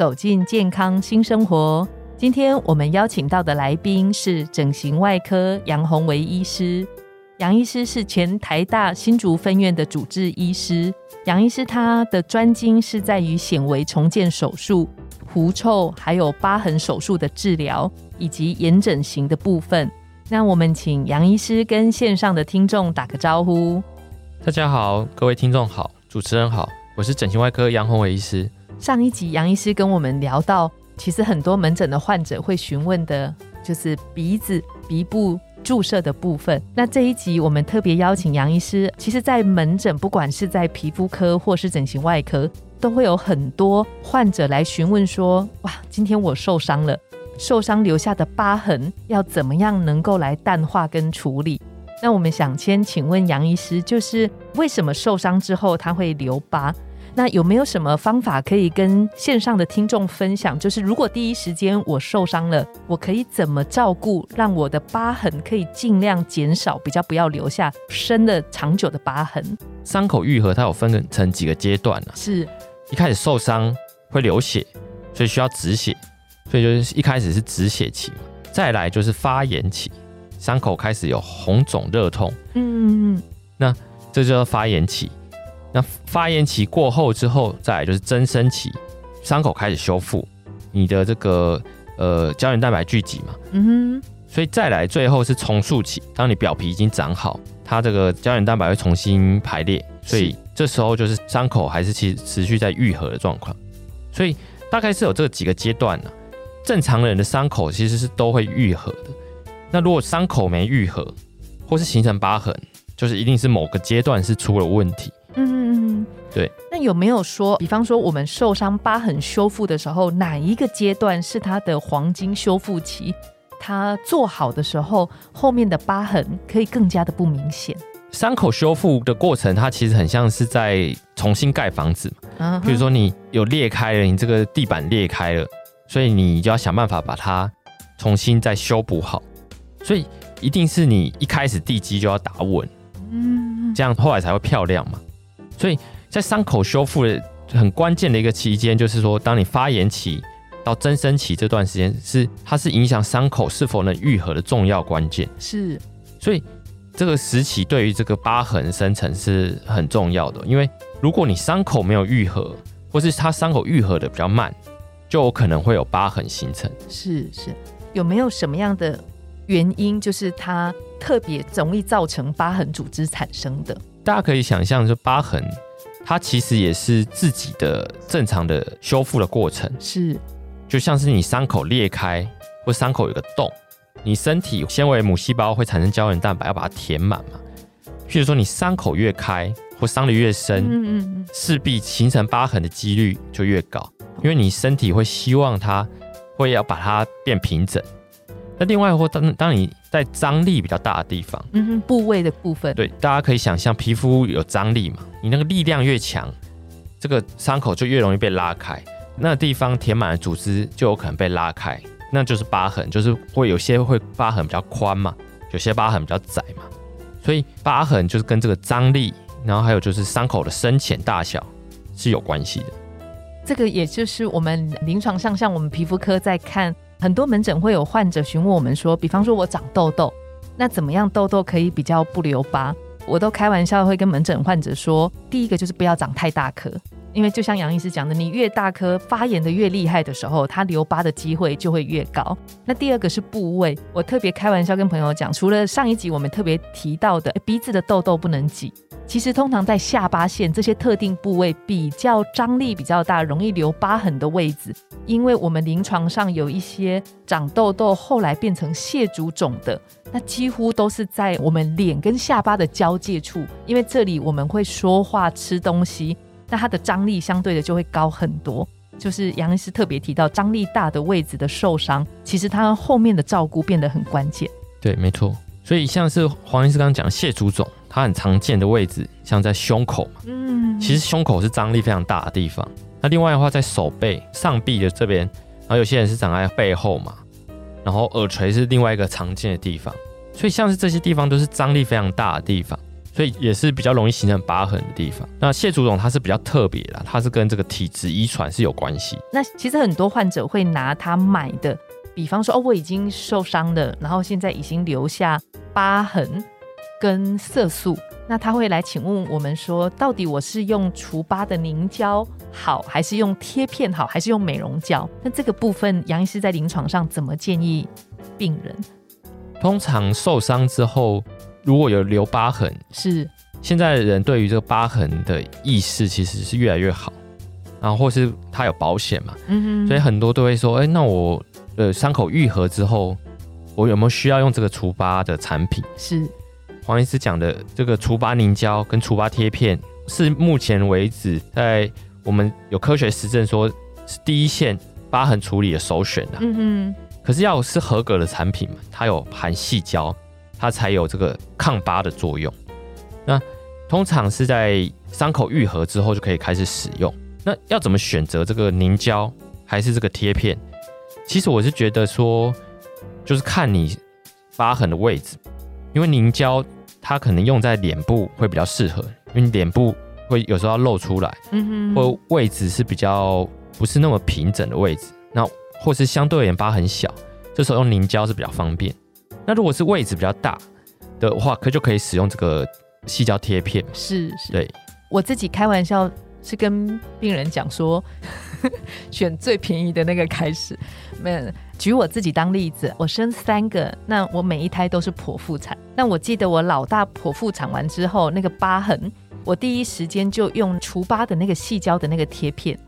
走进健康新生活。今天我们邀请到的来宾是整形外科杨宏维医师。杨医师是前台大新竹分院的主治医师。杨医师他的专精是在于显微重建手术、狐臭还有疤痕手术的治疗，以及眼整形的部分。那我们请杨医师跟线上的听众打个招呼。大家好，各位听众好，主持人好，我是整形外科杨宏伟医师。上一集杨医师跟我们聊到。其实很多门诊的患者会询问的，就是鼻子、鼻部注射的部分。那这一集我们特别邀请杨医师。其实，在门诊，不管是在皮肤科或是整形外科，都会有很多患者来询问说：“哇，今天我受伤了，受伤留下的疤痕要怎么样能够来淡化跟处理？”那我们想先请问杨医师，就是为什么受伤之后它会留疤？那有没有什么方法可以跟线上的听众分享？就是如果第一时间我受伤了，我可以怎么照顾，让我的疤痕可以尽量减少，比较不要留下深的长久的疤痕。伤口愈合它有分成几个阶段呢？是一开始受伤会流血，所以需要止血，所以就是一开始是止血期，再来就是发炎期，伤口开始有红肿热痛，嗯嗯，那这叫发炎期。那发炎期过后之后，再来就是增生期，伤口开始修复，你的这个呃胶原蛋白聚集嘛，嗯哼，所以再来最后是重塑期，当你表皮已经长好，它这个胶原蛋白会重新排列，所以这时候就是伤口还是其实持续在愈合的状况，所以大概是有这几个阶段呢。正常人的伤口其实是都会愈合的，那如果伤口没愈合，或是形成疤痕，就是一定是某个阶段是出了问题。嗯，对。那有没有说，比方说我们受伤疤痕修复的时候，哪一个阶段是它的黄金修复期？它做好的时候，后面的疤痕可以更加的不明显。伤口修复的过程，它其实很像是在重新盖房子嘛。比如说你有裂开了，你这个地板裂开了，所以你就要想办法把它重新再修补好。所以一定是你一开始地基就要打稳，嗯，这样后来才会漂亮嘛。所以在伤口修复的很关键的一个期间，就是说，当你发炎期到增生期这段时间，是它是影响伤口是否能愈合的重要关键。是，所以这个时期对于这个疤痕生成是很重要的。因为如果你伤口没有愈合，或是它伤口愈合的比较慢，就有可能会有疤痕形成。是是，有没有什么样的原因，就是它特别容易造成疤痕组织产生的？大家可以想象，就疤痕，它其实也是自己的正常的修复的过程。是，就像是你伤口裂开，或伤口有个洞，你身体纤维母细胞会产生胶原蛋白，要把它填满嘛。譬如说，你伤口越开，或伤的越深，嗯嗯嗯，势必形成疤痕的几率就越高，因为你身体会希望它会要把它变平整。那另外，或当当你在张力比较大的地方，嗯哼，部位的部分，对，大家可以想象，皮肤有张力嘛，你那个力量越强，这个伤口就越容易被拉开，那地方填满了组织，就有可能被拉开，那就是疤痕，就是会有些会疤痕比较宽嘛，有些疤痕比较窄嘛，所以疤痕就是跟这个张力，然后还有就是伤口的深浅大小是有关系的。这个也就是我们临床上，像我们皮肤科在看。很多门诊会有患者询问我们说，比方说我长痘痘，那怎么样痘痘可以比较不留疤？我都开玩笑会跟门诊患者说，第一个就是不要长太大颗，因为就像杨医师讲的，你越大颗发炎的越厉害的时候，它留疤的机会就会越高。那第二个是部位，我特别开玩笑跟朋友讲，除了上一集我们特别提到的鼻子的痘痘不能挤。其实通常在下巴线这些特定部位比较张力比较大、容易留疤痕的位置，因为我们临床上有一些长痘痘后来变成蟹足肿的，那几乎都是在我们脸跟下巴的交界处，因为这里我们会说话、吃东西，那它的张力相对的就会高很多。就是杨医师特别提到张力大的位置的受伤，其实它后面的照顾变得很关键。对，没错。所以像是黄医师刚刚讲蟹足肿，它很常见的位置，像在胸口嘛。嗯。其实胸口是张力非常大的地方。那另外的话，在手背上臂的这边，然后有些人是长在背后嘛，然后耳垂是另外一个常见的地方。所以像是这些地方都是张力非常大的地方。所以也是比较容易形成疤痕的地方。那蟹足肿它是比较特别的，它是跟这个体质遗传是有关系。那其实很多患者会拿他买的，比方说哦，我已经受伤了，然后现在已经留下疤痕跟色素，那他会来请问我们说，到底我是用除疤的凝胶好，还是用贴片好，还是用美容胶？那这个部分杨医师在临床上怎么建议病人？通常受伤之后。如果有留疤痕，是。现在的人对于这个疤痕的意识其实是越来越好，然后或是他有保险嘛，嗯哼，所以很多都会说，哎，那我呃伤口愈合之后，我有没有需要用这个除疤的产品？是。黄医师讲的这个除疤凝胶跟除疤贴片，是目前为止在我们有科学实证说是第一线疤痕处理的首选的，嗯哼，可是要是合格的产品嘛，它有含细胶。它才有这个抗疤的作用。那通常是在伤口愈合之后就可以开始使用。那要怎么选择这个凝胶还是这个贴片？其实我是觉得说，就是看你疤痕的位置，因为凝胶它可能用在脸部会比较适合，因为脸部会有时候要露出来，嗯哼，或位置是比较不是那么平整的位置，那或是相对而言疤很小，这时候用凝胶是比较方便。那如果是位置比较大的话，可就可以使用这个细胶贴片。是是，对我自己开玩笑是跟病人讲说，选最便宜的那个开始。没举我自己当例子，我生三个，那我每一胎都是剖腹产。那我记得我老大剖腹产完之后，那个疤痕，我第一时间就用除疤的那个细胶的那个贴片，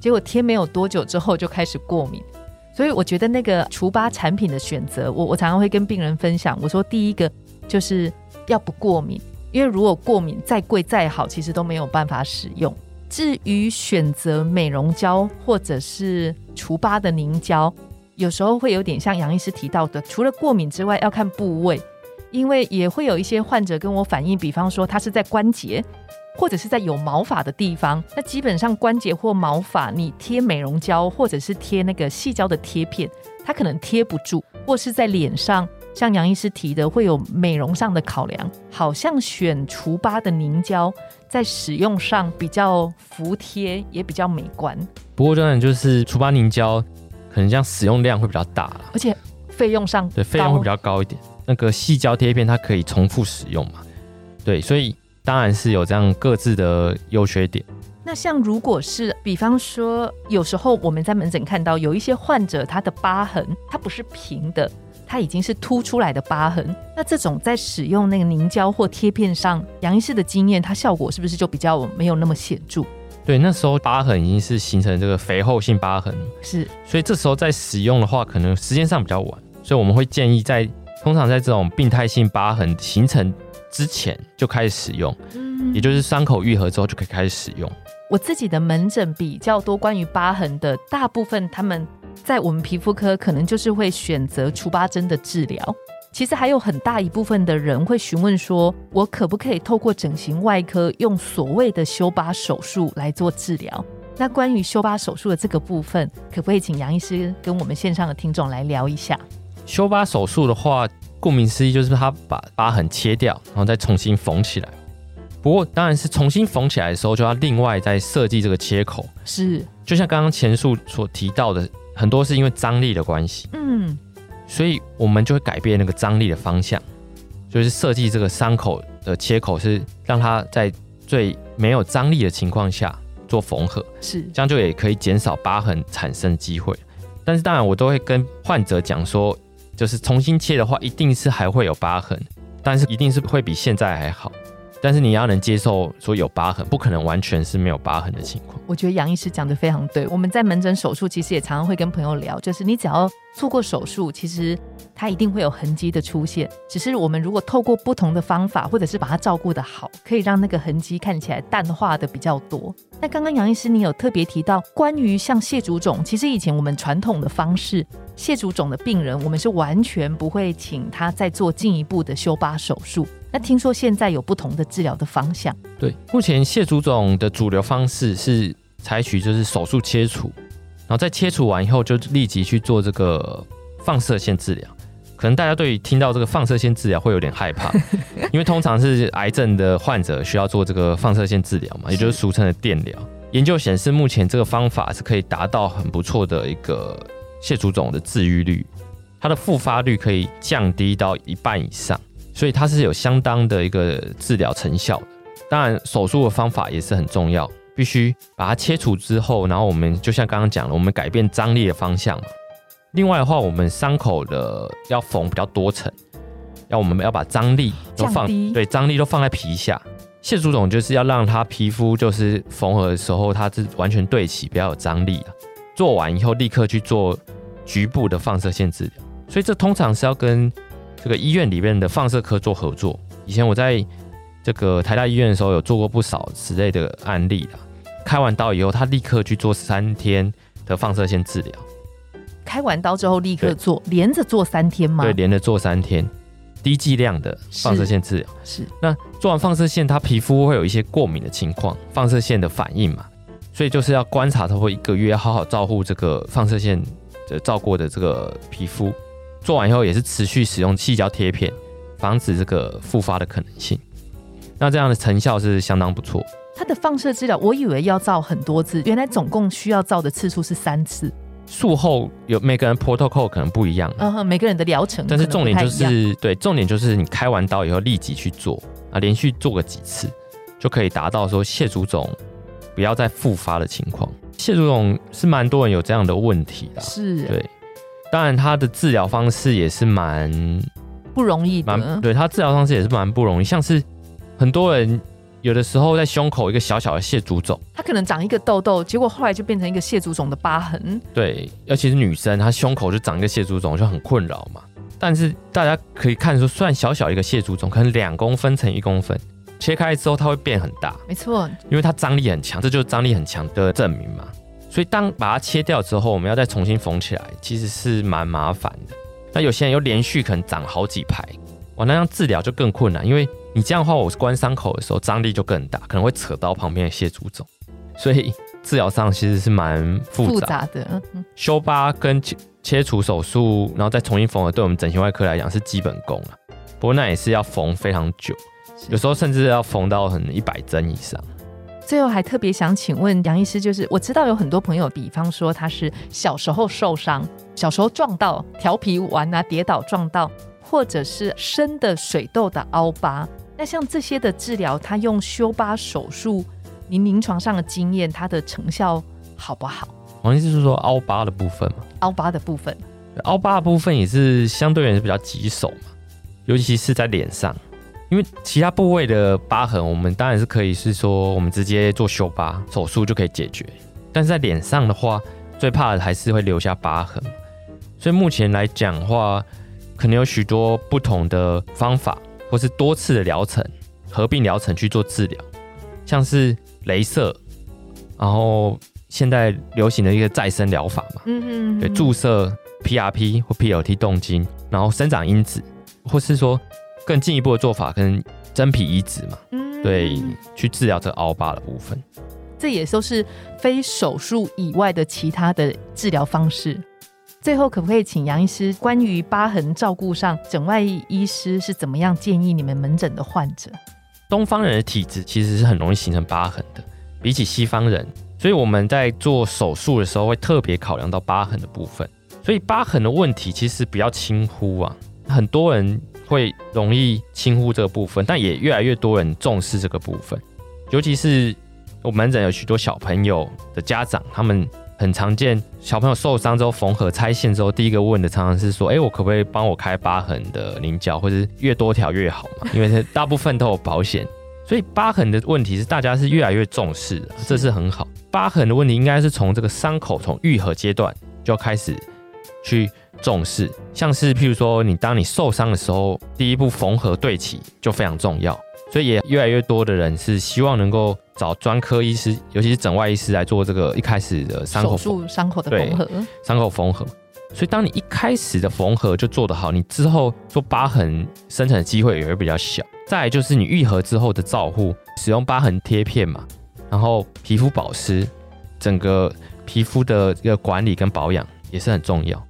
结果贴没有多久之后就开始过敏。所以我觉得那个除疤产品的选择，我我常常会跟病人分享。我说第一个就是要不过敏，因为如果过敏再贵再好，其实都没有办法使用。至于选择美容胶或者是除疤的凝胶，有时候会有点像杨医师提到的，除了过敏之外，要看部位，因为也会有一些患者跟我反映，比方说他是在关节。或者是在有毛发的地方，那基本上关节或毛发，你贴美容胶或者是贴那个细胶的贴片，它可能贴不住；或是在脸上，像杨医师提的，会有美容上的考量，好像选除疤的凝胶在使用上比较服帖，也比较美观。不过当然就是除疤凝胶，可能这样使用量会比较大，而且费用上对费用会比较高一点。那个细胶贴片它可以重复使用嘛？对，所以。当然是有这样各自的优缺点。那像如果是，比方说，有时候我们在门诊看到有一些患者，他的疤痕它不是平的，它已经是凸出来的疤痕。那这种在使用那个凝胶或贴片上，杨医师的经验，它效果是不是就比较没有那么显著？对，那时候疤痕已经是形成这个肥厚性疤痕，是。所以这时候在使用的话，可能时间上比较晚，所以我们会建议在通常在这种病态性疤痕形成。之前就开始使用，嗯，也就是伤口愈合之后就可以开始使用。我自己的门诊比较多关于疤痕的，大部分他们在我们皮肤科可能就是会选择除疤针的治疗。其实还有很大一部分的人会询问说，我可不可以透过整形外科用所谓的修疤手术来做治疗？那关于修疤手术的这个部分，可不可以请杨医师跟我们线上的听众来聊一下？修疤手术的话。顾名思义，就是他把疤痕切掉，然后再重新缝起来。不过，当然是重新缝起来的时候，就要另外再设计这个切口。是，就像刚刚前述所提到的，很多是因为张力的关系。嗯，所以我们就会改变那个张力的方向，就是设计这个伤口的切口是让它在最没有张力的情况下做缝合。是，这样就也可以减少疤痕产生机会。但是，当然我都会跟患者讲说。就是重新切的话，一定是还会有疤痕，但是一定是会比现在还好。但是你要能接受说有疤痕，不可能完全是没有疤痕的情况。我觉得杨医师讲的非常对。我们在门诊手术，其实也常常会跟朋友聊，就是你只要做过手术，其实它一定会有痕迹的出现。只是我们如果透过不同的方法，或者是把它照顾的好，可以让那个痕迹看起来淡化的比较多。那刚刚杨医师你有特别提到关于像蟹足肿，其实以前我们传统的方式，蟹足肿的病人，我们是完全不会请他再做进一步的修疤手术。那听说现在有不同的治疗的方向。对，目前蟹足肿的主流方式是采取就是手术切除，然后在切除完以后就立即去做这个放射线治疗。可能大家对于听到这个放射线治疗会有点害怕，因为通常是癌症的患者需要做这个放射线治疗嘛，也就是俗称的电疗。研究显示，目前这个方法是可以达到很不错的一个蟹足肿的治愈率，它的复发率可以降低到一半以上。所以它是有相当的一个治疗成效的。当然，手术的方法也是很重要，必须把它切除之后，然后我们就像刚刚讲了，我们改变张力的方向嘛。另外的话，我们伤口的要缝比较多层，要我们要把张力都放对张力都放在皮下。蟹足肿就是要让它皮肤就是缝合的时候，它是完全对齐，不要有张力的。做完以后立刻去做局部的放射线治疗。所以这通常是要跟这个医院里面的放射科做合作。以前我在这个台大医院的时候，有做过不少此类的案例啦。开完刀以后，他立刻去做三天的放射线治疗。开完刀之后立刻做，连着做三天吗？对，连着做三天，低剂量的放射线治疗。是。那做完放射线，他皮肤会有一些过敏的情况，放射线的反应嘛，所以就是要观察他会一个月，好好照顾这个放射线的照顾的这个皮肤。做完以后也是持续使用气胶贴片，防止这个复发的可能性。那这样的成效是相当不错。它的放射治疗，我以为要照很多次，原来总共需要照的次数是三次。术后有每个人 protocol 可能不一样，嗯哼，每个人的疗程。但是重点就是对，重点就是你开完刀以后立即去做啊，连续做个几次，就可以达到说蟹足肿不要再复发的情况。蟹足肿是蛮多人有这样的问题的，是，对。当然，他的治疗方式也是蛮不容易的。对他治疗方式也是蛮不容易，像是很多人有的时候在胸口一个小小的蟹足肿，他可能长一个痘痘，结果后来就变成一个蟹足肿的疤痕。对，尤其是女生，她胸口就长一个蟹足肿就很困扰嘛。但是大家可以看出，虽然小小一个蟹足肿，可能两公分乘一公分，切开之后它会变很大。没错，因为它张力很强，这就是张力很强的证明嘛。所以，当把它切掉之后，我们要再重新缝起来，其实是蛮麻烦的。那有些人又连续可能长好几排，哇，那样治疗就更困难。因为你这样的话，我关伤口的时候张力就更大，可能会扯到旁边的蟹足肿，所以治疗上其实是蛮复杂的。修疤跟切切除手术，然后再重新缝合，对我们整形外科来讲是基本功啊。不过那也是要缝非常久，有时候甚至要缝到很一百针以上。最后还特别想请问杨医师，就是我知道有很多朋友，比方说他是小时候受伤，小时候撞到调皮玩啊，跌倒撞到，或者是生的水痘的凹疤。那像这些的治疗，他用修疤手术，您临床上的经验，它的成效好不好？王医师是说凹疤的部分吗？凹疤的部分，凹疤的部分也是相对而言比较棘手嘛，尤其是在脸上。因为其他部位的疤痕，我们当然是可以是说，我们直接做修疤手术就可以解决。但是在脸上的话，最怕的还是会留下疤痕。所以目前来讲的话，可能有许多不同的方法，或是多次的疗程合并疗程去做治疗，像是镭射，然后现在流行的一个再生疗法嘛，嗯嗯，对，注射 PRP 或 PLT 动精，然后生长因子，或是说。更进一步的做法，跟真皮移植嘛，对，去治疗这凹疤的部分，这也都是非手术以外的其他的治疗方式。最后，可不可以请杨医师关于疤痕照顾上，整外医师是怎么样建议你们门诊的患者？东方人的体质其实是很容易形成疤痕的，比起西方人，所以我们在做手术的时候会特别考量到疤痕的部分。所以疤痕的问题其实不要轻忽啊，很多人。会容易轻忽这个部分，但也越来越多人重视这个部分。尤其是我门诊有许多小朋友的家长，他们很常见小朋友受伤之后缝合拆线之后，第一个问的常常是说：“哎，我可不可以帮我开疤痕的菱角，或者越多条越好嘛？”因为大部分都有保险，所以疤痕的问题是大家是越来越重视的，这是很好。疤痕的问题应该是从这个伤口从愈合阶段就开始去重视，像是譬如说你当你受伤的时候，第一步缝合对齐就非常重要。所以也越来越多的人是希望能够找专科医师，尤其是整外医师来做这个一开始的伤口术、伤口的缝合、伤口缝合。所以当你一开始的缝合就做得好，你之后做疤痕生成的机会也会比较小。再就是你愈合之后的照护，使用疤痕贴片嘛，然后皮肤保湿，整个皮肤的一个管理跟保养也是很重要。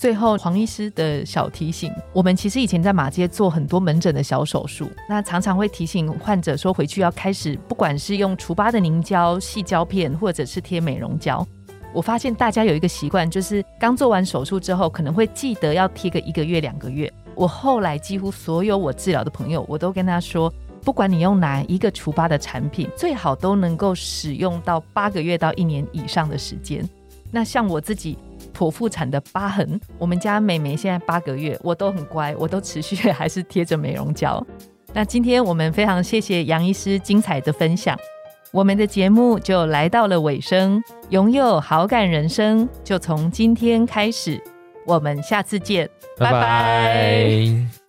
最后黄医师的小提醒，我们其实以前在马街做很多门诊的小手术，那常常会提醒患者说回去要开始，不管是用除疤的凝胶、细胶片，或者是贴美容胶。我发现大家有一个习惯，就是刚做完手术之后，可能会记得要贴个一个月、两个月。我后来几乎所有我治疗的朋友，我都跟他说，不管你用哪一个除疤的产品，最好都能够使用到八个月到一年以上的时间。那像我自己剖腹产的疤痕，我们家美美现在八个月，我都很乖，我都持续 还是贴着美容胶。那今天我们非常谢谢杨医师精彩的分享。我们的节目就来到了尾声，拥有好感人生就从今天开始。我们下次见，拜拜。